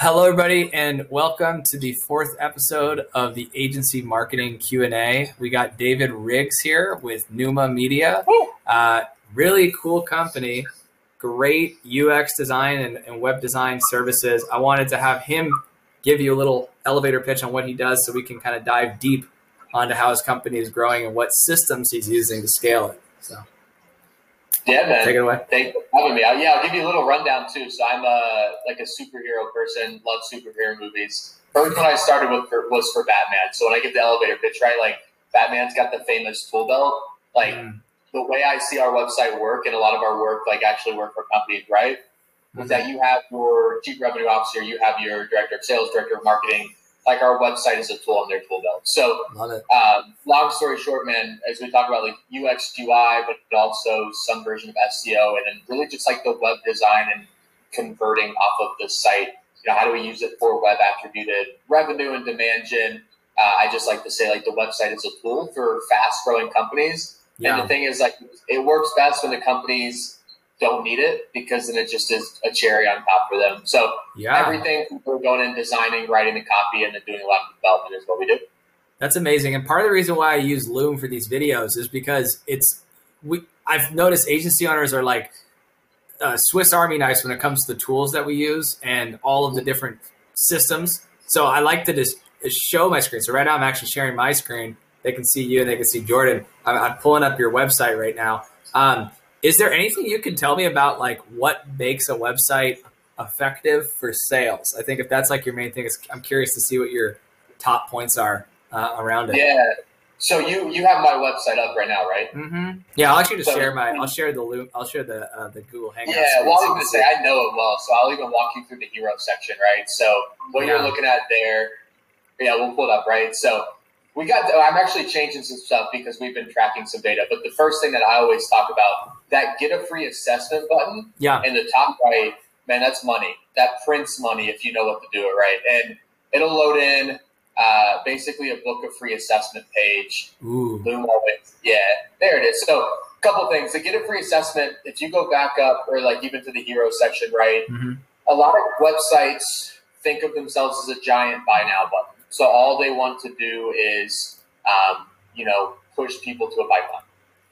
Hello, everybody, and welcome to the fourth episode of the Agency Marketing Q and A. We got David Riggs here with Numa Media. Uh, really cool company, great UX design and, and web design services. I wanted to have him give you a little elevator pitch on what he does, so we can kind of dive deep onto how his company is growing and what systems he's using to scale it. So. Yeah, man. Take it away. Thanks for having me. Yeah, I'll give you a little rundown too. So I'm a like a superhero person. Love superhero movies. First one I started with for, was for Batman. So when I get the elevator pitch, right, like Batman's got the famous tool belt. Like mm. the way I see our website work, and a lot of our work, like actually work for companies, right, mm-hmm. is that you have your chief revenue officer, you have your director of sales, director of marketing, like our website is a tool on their tool belt. So, um, long story short, man, as we talk about like UX, UI, but also some version of SEO, and then really just like the web design and converting off of the site. You know, how do we use it for web attributed revenue and demand gen? Uh, I just like to say like the website is a tool for fast growing companies. Yeah. And the thing is like it works best when the companies don't need it because then it just is a cherry on top for them. So yeah. everything we're going in designing, writing the copy, and then doing a lot of development is what we do. That's amazing. And part of the reason why I use Loom for these videos is because it's we I've noticed agency owners are like uh, Swiss Army knives when it comes to the tools that we use and all of the different systems. So I like to just show my screen. So right now I'm actually sharing my screen. They can see you and they can see Jordan. I'm, I'm pulling up your website right now. Um, is there anything you can tell me about like what makes a website effective for sales? I think if that's like your main thing, I'm curious to see what your top points are uh, around it. Yeah. So you you have my website up right now, right? Mm-hmm. Yeah, I'll actually just so, share my. I'll share the loop. I'll share the uh, the Google Hangout. Yeah, well, I was going to say I know it well, so I'll even walk you through the hero section, right? So what yeah. you're looking at there, yeah, we'll pull it up, right? So we got. I'm actually changing some stuff because we've been tracking some data. But the first thing that I always talk about that get a free assessment button. Yeah. In the top right, man, that's money. That prints money if you know what to do it right, and it'll load in. Uh, basically, a book of free assessment page. Ooh. Always, yeah, there it is. So, a couple things to get a free assessment. If you go back up, or like even to the hero section, right? Mm-hmm. A lot of websites think of themselves as a giant buy now button. So all they want to do is, um, you know, push people to a pipeline.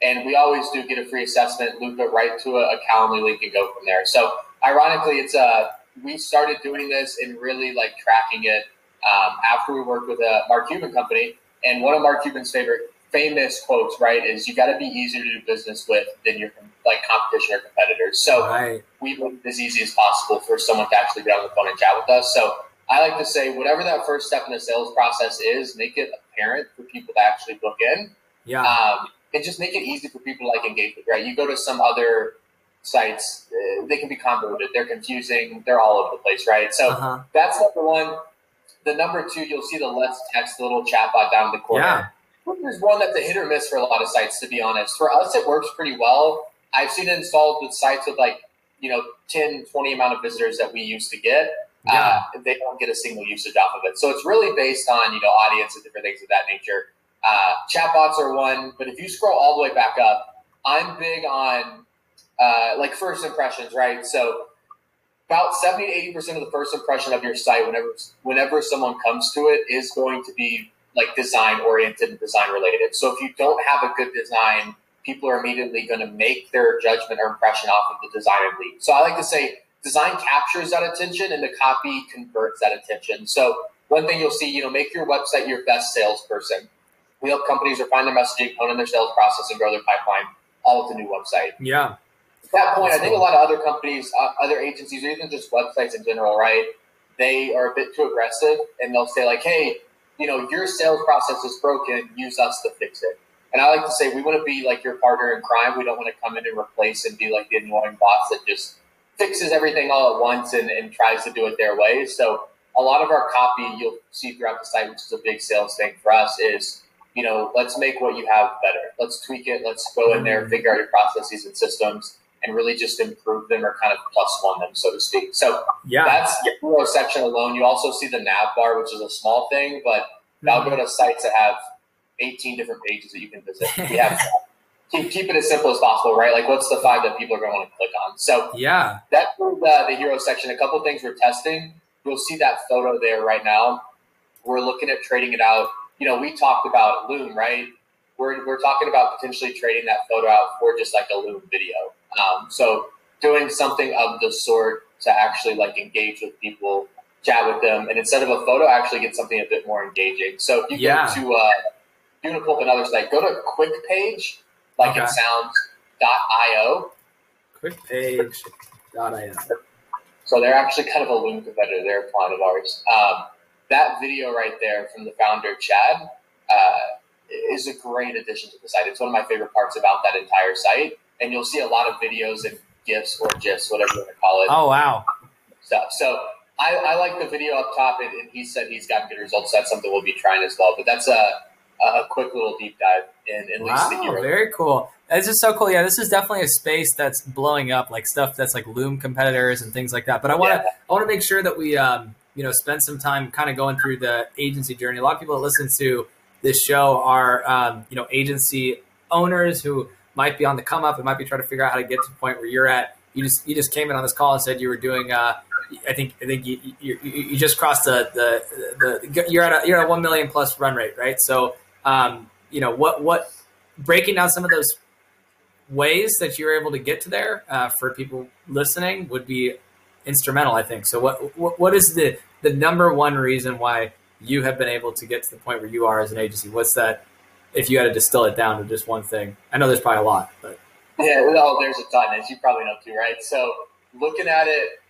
And we always do get a free assessment, loop it right to a, a Calendly link, and go from there. So ironically, it's a uh, we started doing this and really like tracking it um, after we worked with a Mark Cuban company. And one of Mark Cuban's favorite famous quotes, right, is you got to be easier to do business with than your like competition or competitors. So right. we make it as easy as possible for someone to actually get on the phone and chat with us. So I like to say, whatever that first step in the sales process is, make it apparent for people to actually book in. Yeah. Um, and just make it easy for people to like engage with, right? You go to some other sites, uh, they can be convoluted, they're confusing, they're all over the place, right? So uh-huh. that's number one. The number two, you'll see the let's text, little chatbot down in the corner. Yeah. There's one that's a hit or miss for a lot of sites, to be honest. For us, it works pretty well. I've seen it installed with sites with like, you know, 10, 20 amount of visitors that we used to get yeah. Uh, they don't get a single usage off of it. So it's really based on you know audience and different things of that nature. Uh, chatbots are one, but if you scroll all the way back up, I'm big on uh, like first impressions, right? So about 70 to 80 percent of the first impression of your site, whenever whenever someone comes to it, is going to be like design oriented and design related. So if you don't have a good design, people are immediately going to make their judgment or impression off of the design and lead. So I like to say design captures that attention and the copy converts that attention. So one thing you'll see, you know, make your website your best salesperson. We help companies refine their messaging, hone in their sales process, and grow their pipeline all with the new website. Yeah. At that point, That's I think cool. a lot of other companies, uh, other agencies, or even just websites in general, right? They are a bit too aggressive, and they'll say like, "Hey, you know, your sales process is broken. Use us to fix it." And I like to say we want to be like your partner in crime. We don't want to come in and replace and be like the annoying boss that just fixes everything all at once and, and tries to do it their way. So a lot of our copy you'll see throughout the site, which is a big sales thing for us, is you know let's make what you have better. Let's tweak it. Let's go in there, figure out your processes and systems, and really just improve them or kind of plus one them, so to speak. So yeah, that's the hero section alone. You also see the nav bar, which is a small thing, but now mm-hmm. go to sites that have 18 different pages that you can visit. We have keep, keep it as simple as possible, right? Like, what's the five that people are going to want to click on? So, yeah, that's the, the hero section. A couple things we're testing. you'll see that photo there right now. We're looking at trading it out. You know, we talked about Loom, right? We're, we're talking about potentially trading that photo out for just like a Loom video. Um, so doing something of the sort to actually like engage with people, chat with them, and instead of a photo, actually get something a bit more engaging. So if you Yeah. go to uh, you want to pull up another site, go to Quick Page, like Okay. it sounds. Dot io. Quickpage.io. So they're actually kind of a Loom competitor. They're a client of ours. Um, that video right there from the founder, Chad, uh, is a great addition to the site. It's one of my favorite parts about that entire site. And you'll see a lot of videos and GIFs or GIFs, whatever you want to call it, Oh wow. stuff. So I, I like the video up top, and, and he said he's gotten good results. That's something we'll be trying as well. But that's a, a quick little deep dive in, in least the Wow, hero. very cool. This is so cool. Yeah, this is definitely a space that's blowing up, like stuff that's like Loom competitors and things like that. But I want to, Yeah. I want to make sure that we, um, you know, spend some time kind of going through the agency journey. A lot of people that listen to this show are, um, you know, agency owners who might be on the come up and might be trying to figure out how to get to the point where you're at. You just, you just came in on this call and said you were doing. Uh, I think, I think you, you, you just crossed the, the, the, you're at a, you're at a one million plus run rate, right? So, um, you know, what, what, breaking down some of those ways that you're able to get to there uh, for people listening would be instrumental, I think. So, what, what what is the the number one reason why you have been able to get to the point where you are as an agency? What's that? If you had to distill it down to just one thing, I know there's probably a lot, but Yeah, well, there's a ton, as you probably know too, right? So looking at it,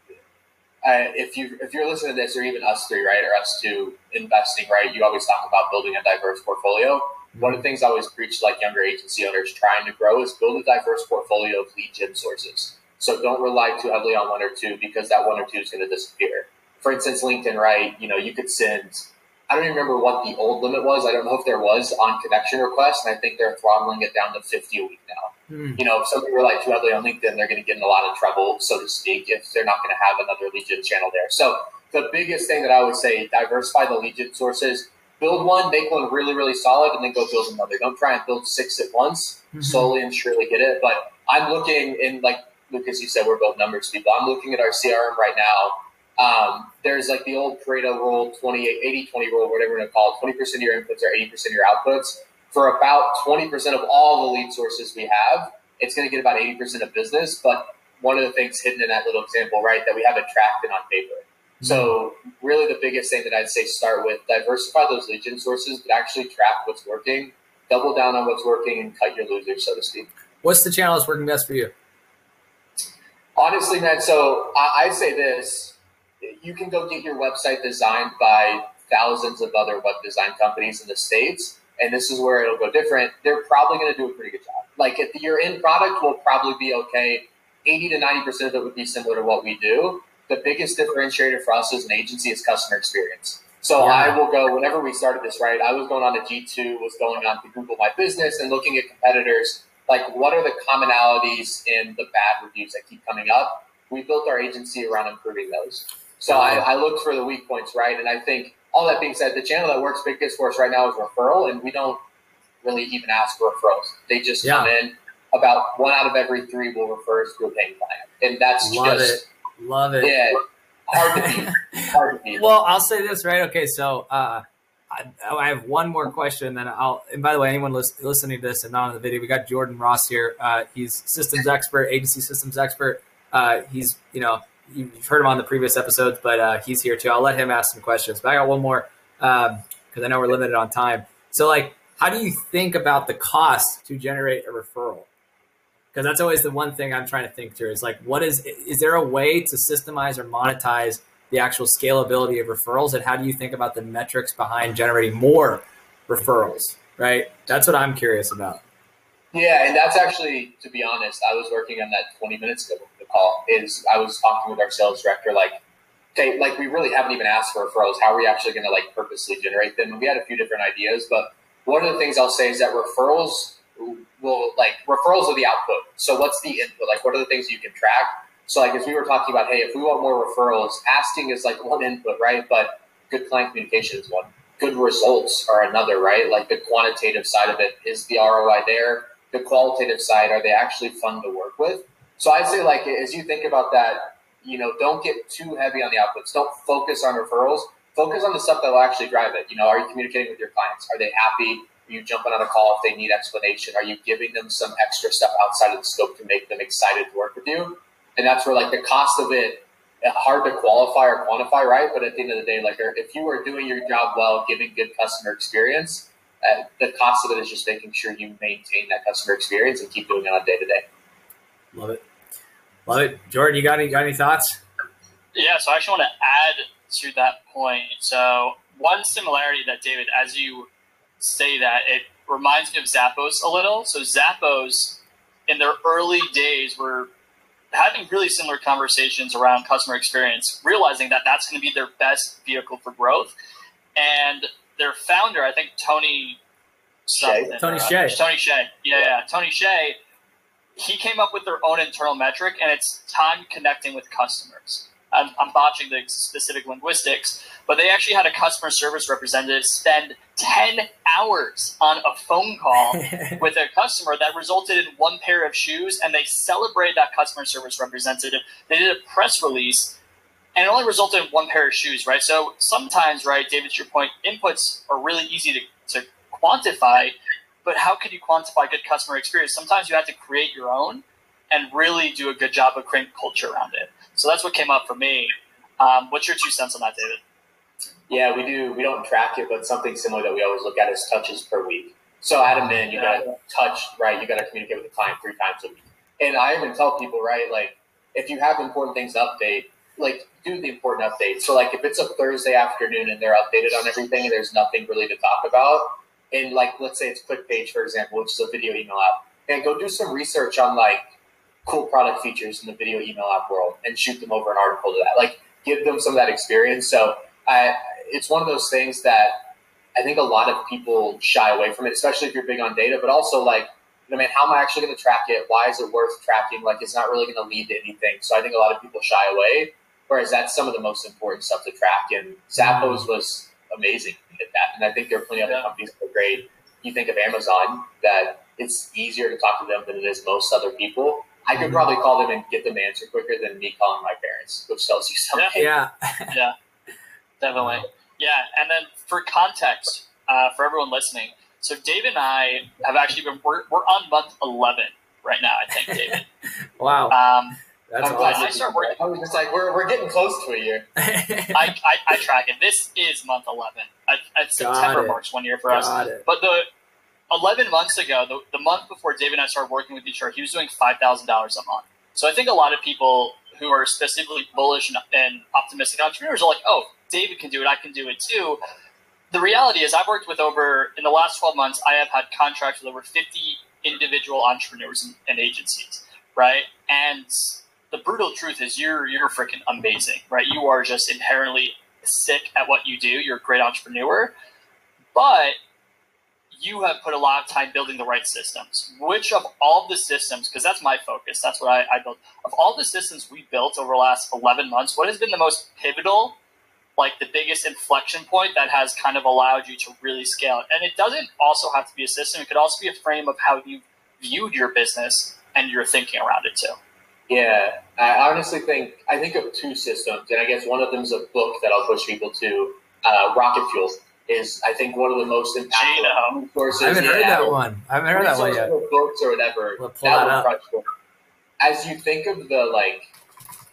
uh, if you if you're listening to this, or even us three, right, or us two investing, right, you always talk about building a diverse portfolio. One of the things I always preach like younger agency owners trying to grow is build a diverse portfolio of lead gen sources. So don't rely too heavily on one or two because that one or two is going to disappear. For instance, LinkedIn, right? You know, you could send. I don't even remember what the old limit was. I don't know if there was on connection requests, and I think they're throttling it down to 50 a week now hmm, you know, if somebody rely too heavily on LinkedIn, they're going to get in a lot of trouble, so to speak, if they're not going to have another gen channel there. So the biggest thing that I would say, diversify the gen sources. Build one, make one really, really solid, and then go build another. Don't try and build six at once. Mhm. Slowly and surely get it. But I'm looking in, like Lucas, you said, we're both numbers people. I'm looking at our CRM right now. Um, there's like the old Pareto rule, 28, 80, 20 rule, whatever you want to call it. 20% of your inputs are 80% of your outputs. For about 20% of all the lead sources we have, it's going to get about 80% of business. But one of the things hidden in that little example, right, that we haven't tracked it on paper. So really the biggest thing that I'd say start with, diversify those lead sources, but actually track what's working, double down on what's working and cut your losers, so to speak. what's the channel that's working best for you? Honestly, man, so I, I say this, you can go get your website designed by thousands of other web design companies in the States, and this is where it'll go different. They're probably going to do a pretty good job. Like if your end product will probably be okay. 80 to 90% of it would be similar to what we do. The biggest differentiator for us as an agency is customer experience. So Yeah. I will go whenever we started this, right? I was going on to G2, was going on to Google My Business and looking at competitors. Like, what are the commonalities in the bad reviews that keep coming up? We built our agency around improving those. So I, I looked for the weak points, right? And I think all that being said, the channel that works biggest for us right now is referral, and we don't really even ask for referrals. They just come in. About one out of every three will refer us to a paying client, and that's Love just it. Love it. yeah, hard to beat. Hard to beat. well, I'll say this, right? Okay, so uh, I, I have one more question, then I'll. And by the way, anyone lis- listening to this and not on the video, we got Jordan Ross here. Uh, he's systems expert, agency systems expert. Uh, he's, you know, you- you've heard him on the previous episodes, but uh, he's here too. I'll let him ask some questions. But I got one more because I know we're limited on time. So, like, how do you think about the cost to generate a referral? Because that's always the one thing I'm trying to think through is like, what is, is there a way to systemize or monetize the actual scalability of referrals? And how do you think about the metrics behind generating more referrals? Right? That's what I'm curious about. Yeah, and that's actually, to be honest, I was working on that 20 minutes ago. The call is I was talking with our sales director, like, okay, like we really haven't even asked for referrals. How are we actually going to like purposely generate them? And we had a few different ideas, but one of the things I'll say is that referrals will like referrals are the output. So what's the input? Like, what are the things you can track? So like as we were talking about, hey, if we want more referrals, asking is like one input, right? But good client communication is one. Good results are another, right? Like the quantitative side of it is the ROI there. The qualitative side, are they actually fun to work with? So I'd say like as you think about that, you know, don't get too heavy on the outputs. Don't focus on referrals. Focus on the stuff that will actually drive it. You know, are you communicating with your clients? Are they happy? Are you jumping on a call if they need explanation? Are you giving them some extra stuff outside of the scope to make them excited to work with you? And that's where like the cost of it hard to qualify or quantify, right? But at the end of the day, like if you are doing your job well, giving good customer experience, uh, the cost of it is just making sure you maintain that customer experience and keep doing it on day to day. Love it, love it, Jordan. You got any got any thoughts? Yeah, so I actually want to add to that point. So one similarity that David, as you say that, it reminds me of Zappos a little. So Zappos, in their early days, were having really similar conversations around customer experience, realizing that that's going to be their best vehicle for growth. And their founder, I think Tony Hsieh. Tony Hsieh. Tony Hsieh. Yeah, yeah. Tony Hsieh. He came up with their own internal metric, and it's time connecting with customers. I'm, I'm botching the specific linguistics, but they actually had a customer service representative spend 10 hours on a phone call with a customer that resulted in one pair of shoes, and they celebrated that customer service representative. They did a press release, and it only resulted in one pair of shoes, right? So sometimes, right, David, to your point, inputs are really easy to, to quantify, but how can you quantify good customer experience? Sometimes you have to create your own and really do a good job of creating culture around it. So that's what came up for me. Um, what's your two cents on that, David? Yeah, we do. We don't track it, but something similar that we always look at is touches per week. So at a min, you got to touch, right? You got to communicate with the client three times a week. And I even tell people, right, like if you have important things to update, like do the important updates. So like if it's a Thursday afternoon and they're updated on everything and there's nothing really to talk about, and like let's say it's ClickPage for example, which is a video email app, and go do some research on like cool product features in the video email app world and shoot them over an article to that. Like give them some of that experience. So I, it's one of those things that I think a lot of people shy away from it, especially if you're big on data, but also like, you know, man, how am I actually going to track it? Why is it worth tracking? Like, it's not really going to lead to anything. So I think a lot of people shy away, whereas that's some of the most important stuff to track. And Zappos was amazing at that. And I think there are plenty of other companies that are great. You think of Amazon, that it's easier to talk to them than it is most other people. I could probably call them and get them to answer quicker than me calling my parents, which tells you something. Yeah, yeah, definitely. Yeah, and then for context, uh, for everyone listening, so Dave and I have actually been we're, we're on month eleven right now. I think David. wow. Um, that's I'm awesome. I start working. I was just like, we're, we're getting close to a year. I, I, I, track it. This is month 11. I, it's September marks one year for Got us. It. But the 11 months ago, the, the month before David and I started working with each other, he was doing $5,000 a month. So I think a lot of people who are specifically bullish and, and optimistic entrepreneurs are like, oh, David can do it, I can do it too. The reality is, I've worked with over, in the last 12 months, I have had contracts with over 50 individual entrepreneurs and, and agencies, right? And the brutal truth is, you're, you're freaking amazing, right? You are just inherently sick at what you do. You're a great entrepreneur. But you have put a lot of time building the right systems. Which of all the systems, because that's my focus, that's what I, I built, of all the systems we built over the last 11 months, what has been the most pivotal, like the biggest inflection point that has kind of allowed you to really scale? And it doesn't also have to be a system, it could also be a frame of how you viewed your business and your thinking around it too. Yeah, I honestly think I think of two systems, and I guess one of them is a book that I'll push people to, uh, Rocket Fuel is I think one of the most impactful resources. I haven't heard that one. I haven't heard that one yet. Books or whatever. We'll pull that, that up. As you think of the like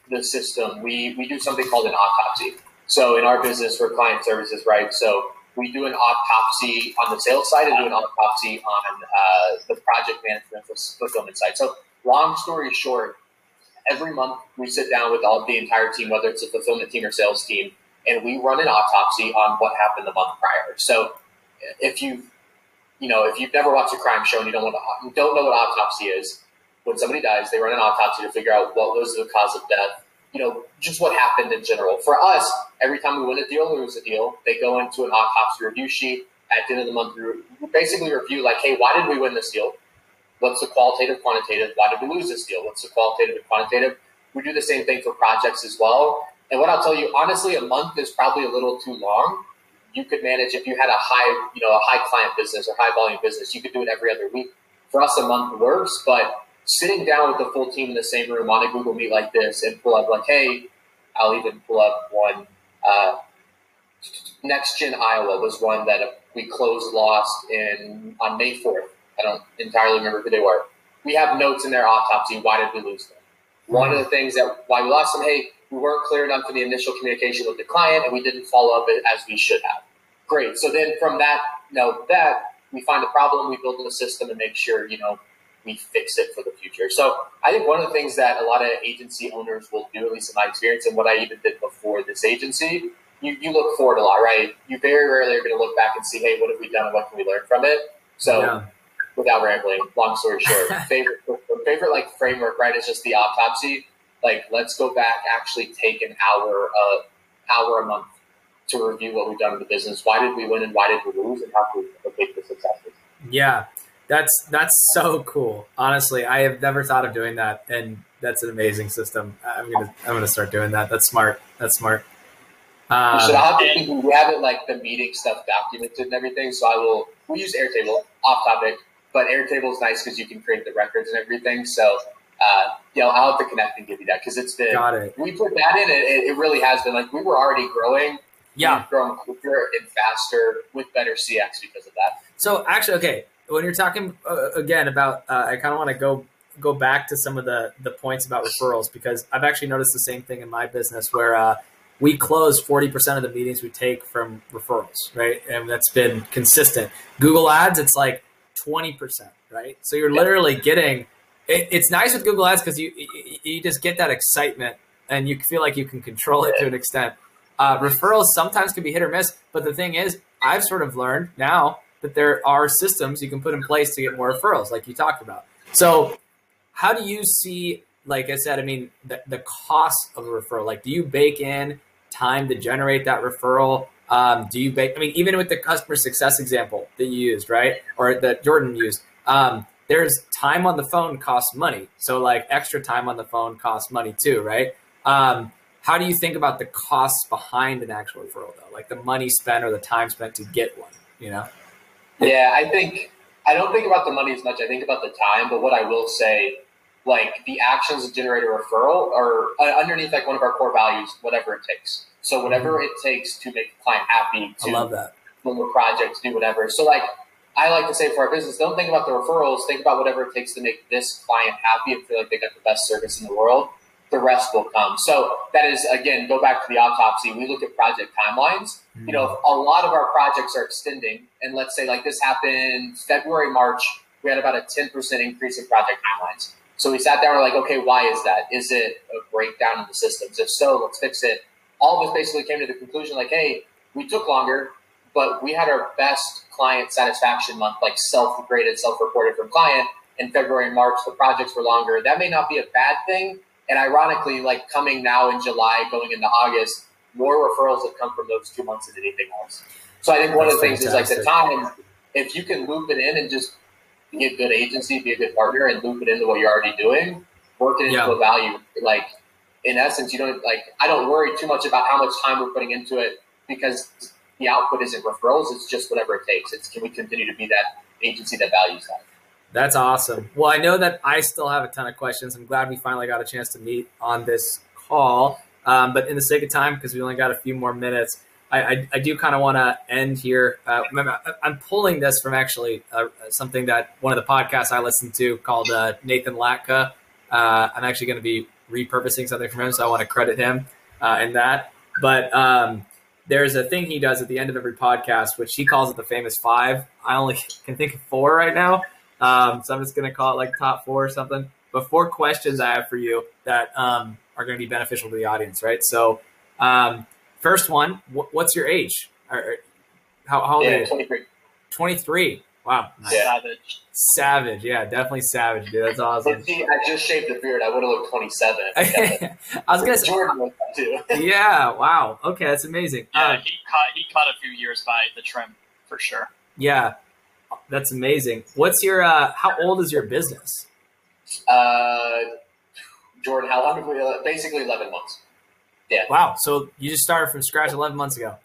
the system, we we do something called an autopsy. So in our business, we're client services, right? So we do an autopsy on the sales side and do an autopsy on uh, the project management fulfillment side. So long story short, every month we sit down with all the entire team, whether it's a fulfillment team or sales team, and we run an autopsy on what happened the month prior. So if you you know if you've never watched a crime show and you don't want to, you don't know what autopsy is, when somebody dies, they run an autopsy to figure out what was the cause of death. You know, just what happened in general. For us, every time we win a deal lose a deal, they go into an autopsy review sheet at the end of the month. We basically review like, hey, why did we win this deal? What's the qualitative, quantitative? Why did we lose this deal? What's the qualitative and quantitative? We do the same thing for projects as well. And what I'll tell you, honestly, a month is probably a little too long. You could manage if you had a high, you know, a high client business or high volume business, you could do it every other week. For us, a month works, but sitting down with the full team in the same room on a Google Meet like this and pull up like, hey, I'll even pull up one. Uh, Next Gen Iowa was one that we closed lost in on May 4th. I don't entirely remember who they were. We have notes in their autopsy. Why did we lose them? One of the things that why we lost them, hey, we weren't clear enough in the initial communication with the client and we didn't follow up as we should have. Great. So then from that, you know, that we find the problem, we build a system and make sure, you know, we fix it for the future. So I think one of the things that a lot of agency owners will do, at least in my experience, and what I even did before this agency, you, you look forward a lot, right? You very rarely are going to look back and see, hey, what have we done and what can we learn from it? So yeah. without rambling, long story short, favorite favorite like framework, right, is just the autopsy. Like let's go back, actually take an hour uh hour a month to review what we've done in the business. Why did we win and why did we lose and how can we make the successes? Yeah. That's that's so cool. Honestly, I have never thought of doing that, and that's an amazing system. I'm gonna I'm gonna start doing that. That's smart. That's smart. Um, so have to, we have it like the meeting stuff documented and everything. So I will we use Airtable off topic, but Airtable is nice because you can create the records and everything. So uh, yeah, I'll have to connect and give you that because it's been Got it. we put that in. It, it really has been like we were already growing. Yeah, growing quicker and faster with better CX because of that. So actually, okay, when you're talking uh, again about, uh, I kind of want to go go back to some of the the points about referrals because I've actually noticed the same thing in my business where uh, we close 40% of the meetings we take from referrals, right? And that's been consistent. Google Ads, it's like 20%, right? So you're literally getting it, it's nice with Google Ads because you you just get that excitement and you feel like you can control it to an extent. Uh, referrals sometimes can be hit or miss, but the thing is, I've sort of learned now that there are systems you can put in place to get more referrals, like you talked about. So, how do you see like I said, I mean, the, the cost of a referral, like, do you bake in time to generate that referral? Um, do you bake, I mean, even with the customer success example that you used, right? Or that Jordan used, um, there's time on the phone costs money. So like extra time on the phone costs money too, right? Um, how do you think about the costs behind an actual referral though? Like the money spent or the time spent to get one, you know? Yeah, I think, I don't think about the money as much. I think about the time, but what I will say like the actions that generate a referral are uh, underneath like one of our core values, whatever it takes. So whatever mm-hmm. it takes to make the client happy, to I love that. build a project, do whatever. So like I like to say for our business, don't think about the referrals. Think about whatever it takes to make this client happy and feel like they got the best service in the world. The rest will come. So that is again, go back to the autopsy. We look at project timelines. Mm-hmm. You know, mm. a lot of our projects are extending, and let's say like this happened February, March. We had about a ten percent increase in project timelines so we sat down we're like, okay, why is that? Is it a breakdown in the systems? If so, let's fix it. All of us basically came to the conclusion like, hey, we took longer, but we had our best client satisfaction month, like self-graded, self-reported from client in February and March. The projects were longer. That may not be a bad thing. And ironically, like coming now in July, going into August, more referrals have come from those two months than anything else. So I think one That's of the things fantastic. is like the time, if you can loop it in and just be a good agency, be a good partner, and loop it into what you're already doing, work it into yeah. a value. Like in essence, you don't like. I don't worry too much about how much time we're putting into it because the output isn't referrals. It's just whatever it takes. It's can we continue to be that agency that values that. That's awesome. Well, I know that I still have a ton of questions. I'm glad we finally got a chance to meet on this call. Um, but in the sake of time, because we only got a few more minutes, I, I, I do kind of want to end here. Uh, I'm pulling this from actually uh, something that one of the podcasts I listened to called uh, Nathan Latka. Uh, I'm actually going to be repurposing something from him, so I want to credit him uh, in that. But um, there's a thing he does at the end of every podcast, which he calls it the famous five. I only can think of four right now, um, so I'm just going to call it like top four or something. But four questions I have for you that um, are going to be beneficial to the audience, right? So um, First one, what's your age? Or, how, how old yeah, are you? 23. 23. Wow. Nice. Savage. Savage. Yeah, definitely savage, dude. That's awesome. See, I just shaved the beard. I would have looked 27. I was going to say. Jordan too. yeah. Wow. Okay. That's amazing. Yeah, uh, he caught, he caught a few years by the trim for sure. Yeah. That's amazing. What's your, uh, how old is your business? Uh, Jordan, how long have we, uh, basically 11 months. Yeah. Wow. So you just started from scratch 11 months ago.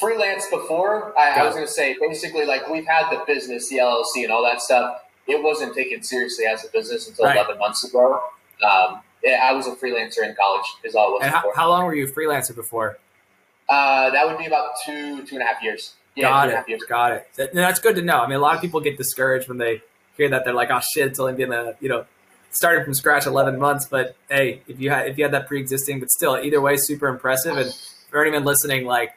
Freelance before, I, I was going to say basically like we've had the business, the LLC, and all that stuff. it wasn't taken seriously as a business until Right. 11 months ago. Um, I was a freelancer in college, is all it was And how, how long were you a freelancer before? Uh, that would be about two, two and a half years. Yeah, got two and a it. years. Got it. That- that's good to know. I mean, a lot of people get discouraged when they hear that. They're like, "Oh shit, it's only been a you know started from scratch 11 months." But hey, if you had if you had that pre-existing, but still, either way, super impressive. And for anyone listening, like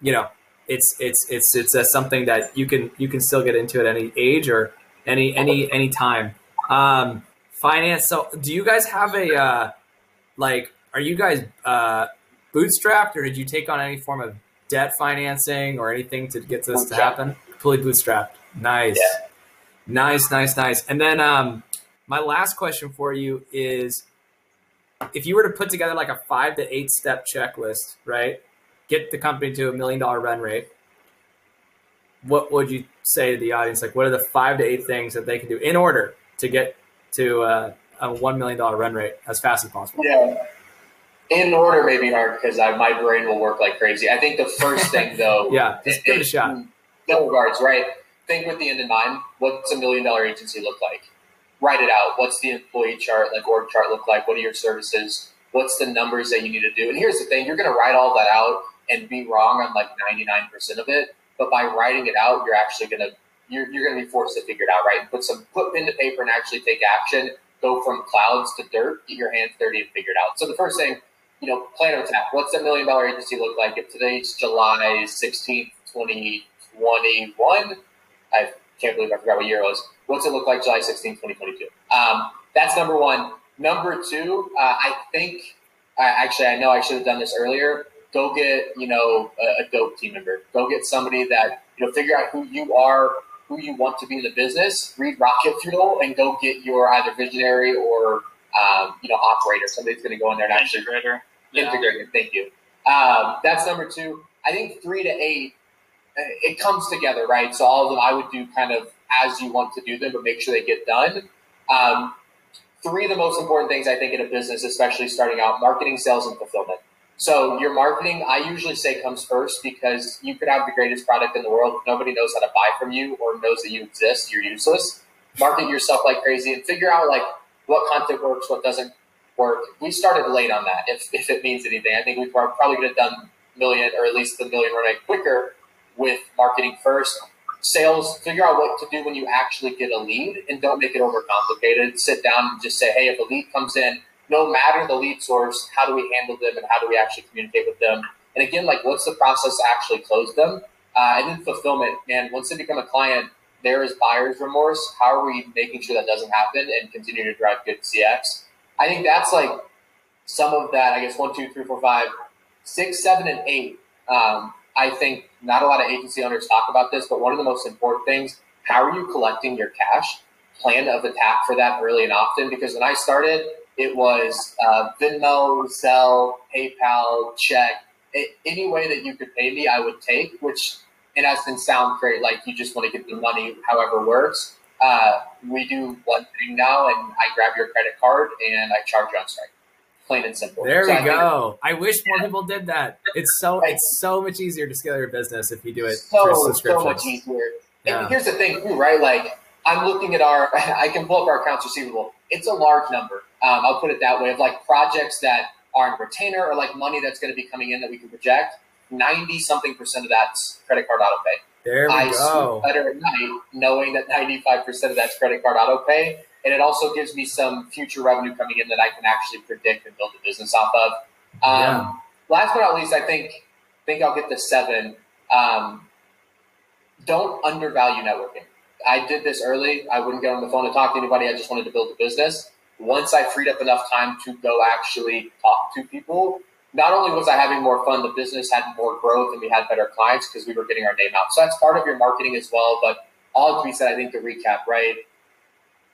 you know, it's it's it's it's uh, something that you can you can still get into at any age or any any any time. Um, finance. So, do you guys have a uh, like? Are you guys uh, bootstrapped, or did you take on any form of debt financing or anything to get this to happen? Completely bootstrapped. Nice, Yeah. nice, nice, nice. And then um, my last question for you is: if you were to put together like a five to eight step checklist, right? Get the company to a million dollar run rate. What would you say to the audience? Like, what are the five to eight things that they can do in order to get to uh, a one million dollar run rate as fast as possible? Yeah. In order may be hard because I, my brain will work like crazy. I think the first thing, though, Yeah, just give it a shot. No regards, right? Think with the end in mind. What's a million dollar agency look like? Write it out. What's the employee chart, like org chart, look like? What are your services? What's the numbers that you need to do? And here's the thing: you're going to write all that out and be wrong on like 99% of it. But by writing it out, you're actually going to you're, you're going to be forced to figure it out, right? Put some put pen to paper and actually take action. Go from clouds to dirt. Get your hands dirty and figure it out. So the first thing, you know, plan of attack. What's a million dollar agency look like? If today's July 16th, 2021, I can't believe I forgot what year it was. What's it look like July 16th, 2022? Um, that's number one. Number two, uh, I think, I actually, I know I should have done this earlier. Go get, you know, a, a dope team member. Go get somebody that, you know, figure out who you are, who you want to be in the business, read Rocket Fuel, and go get your either visionary or, um, you know, operator. Somebody's going to go in there and actually Integrator. Yeah. Thank you. Um, that's number two. I think three to eight, uh, it comes together, right? So all of them, I would do kind of as you want to do them, but make sure they get done. Um, three of the most important things I think in a business, especially starting out: marketing, sales, and fulfillment. So your marketing, I usually say, comes first because you could have the greatest product in the world. If nobody knows how to buy from you or knows that you exist, you're useless. Market yourself like crazy and figure out like what content works, what doesn't work. We started late on that, if, if it means anything. I think we probably could have done million or at least the million run rate quicker with marketing first. Sales, figure out what to do when you actually get a lead and don't make it overcomplicated. Sit down and just say, hey, if a lead comes in, no matter the lead source, how do we handle them and how do we actually communicate with them? And again, like what's the process to actually close them? Uh, and then fulfillment, man, once they become a client, there is buyer's remorse. How are we making sure that doesn't happen and continue to drive good CX? I think that's like some of that, I guess one, two, three, four, five, six, seven, and eight. Um, I think not a lot of agency owners talk about this, but one of the most important things, how are you collecting your cash? Plan of attack for that early and often. Because when I started, it was uh, Venmo, Zelle, PayPal, check. A- any way that you could pay me, I would take, which in essence sound great, like you just want to get the money however works. Uh, we do one thing now, and I grab your credit card and I charge you on Stripe. Plain and simple. There So we I go. I wish more people did that. It's so it's so much easier to scale your business if you do it so, so much easier. Yeah. And here's the thing, too, right? Like, I'm looking at our, I can pull up our accounts receivable. It's a large number. Um, I'll put it that way of like projects that are in retainer or like money that's going to be coming in that we can project. 90 something percent of that's credit card auto pay. There we I go. sleep better at night knowing that 95% of that's credit card auto pay. And it also gives me some future revenue coming in that I can actually predict and build a business off of. Um, Yeah. Last but not least, I think think I'll get the seven. Um, don't undervalue networking. I did this early. I wouldn't get on the phone to talk to anybody. I just wanted to build a business. Once I freed up enough time to go actually talk to people, not only was I having more fun, the business had more growth and we had better clients because we were getting our name out. So that's part of your marketing as well. But all to be said, I think to recap, right?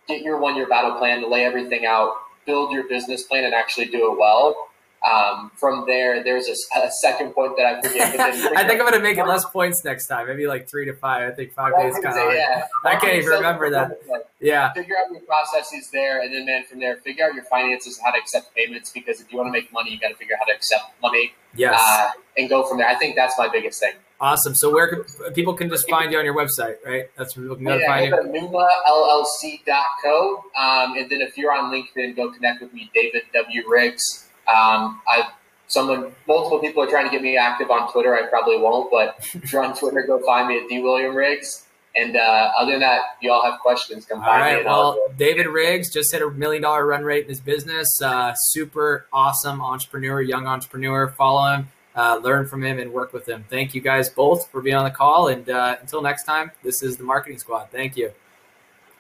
Get your one year battle plan, lay everything out, build your business plan, and actually do it well. Um, from there, there's a, a, second point that I forget. I think I'm going to make it less points next time. Maybe like three to five. I think five days kind of. Yeah. I can't even remember that. Yeah. Figure out your processes there, and then man, from there, figure out your finances, how to accept payments. Because if you want to make money, you got to figure out how to accept money. Yes. Uh, and go from there. I think that's my biggest thing. Awesome. So where can people can just find you on your website, right? That's where people can go yeah, find you. NumaLLC.co. Um, and then if you're on LinkedIn, go connect with me, David W. Riggs. Um, I've someone, multiple people are trying to get me active on Twitter. I probably won't, but if you're on Twitter, go find me at D. William Riggs. And uh, other than that, you all have questions, come find all right, well, David Riggs just hit a million dollar run rate in his business. Uh, super awesome entrepreneur, young entrepreneur. Follow him, uh, learn from him, and work with him. Thank you guys both for being on the call. And uh, until next time, this is the Marketing Squad. Thank you.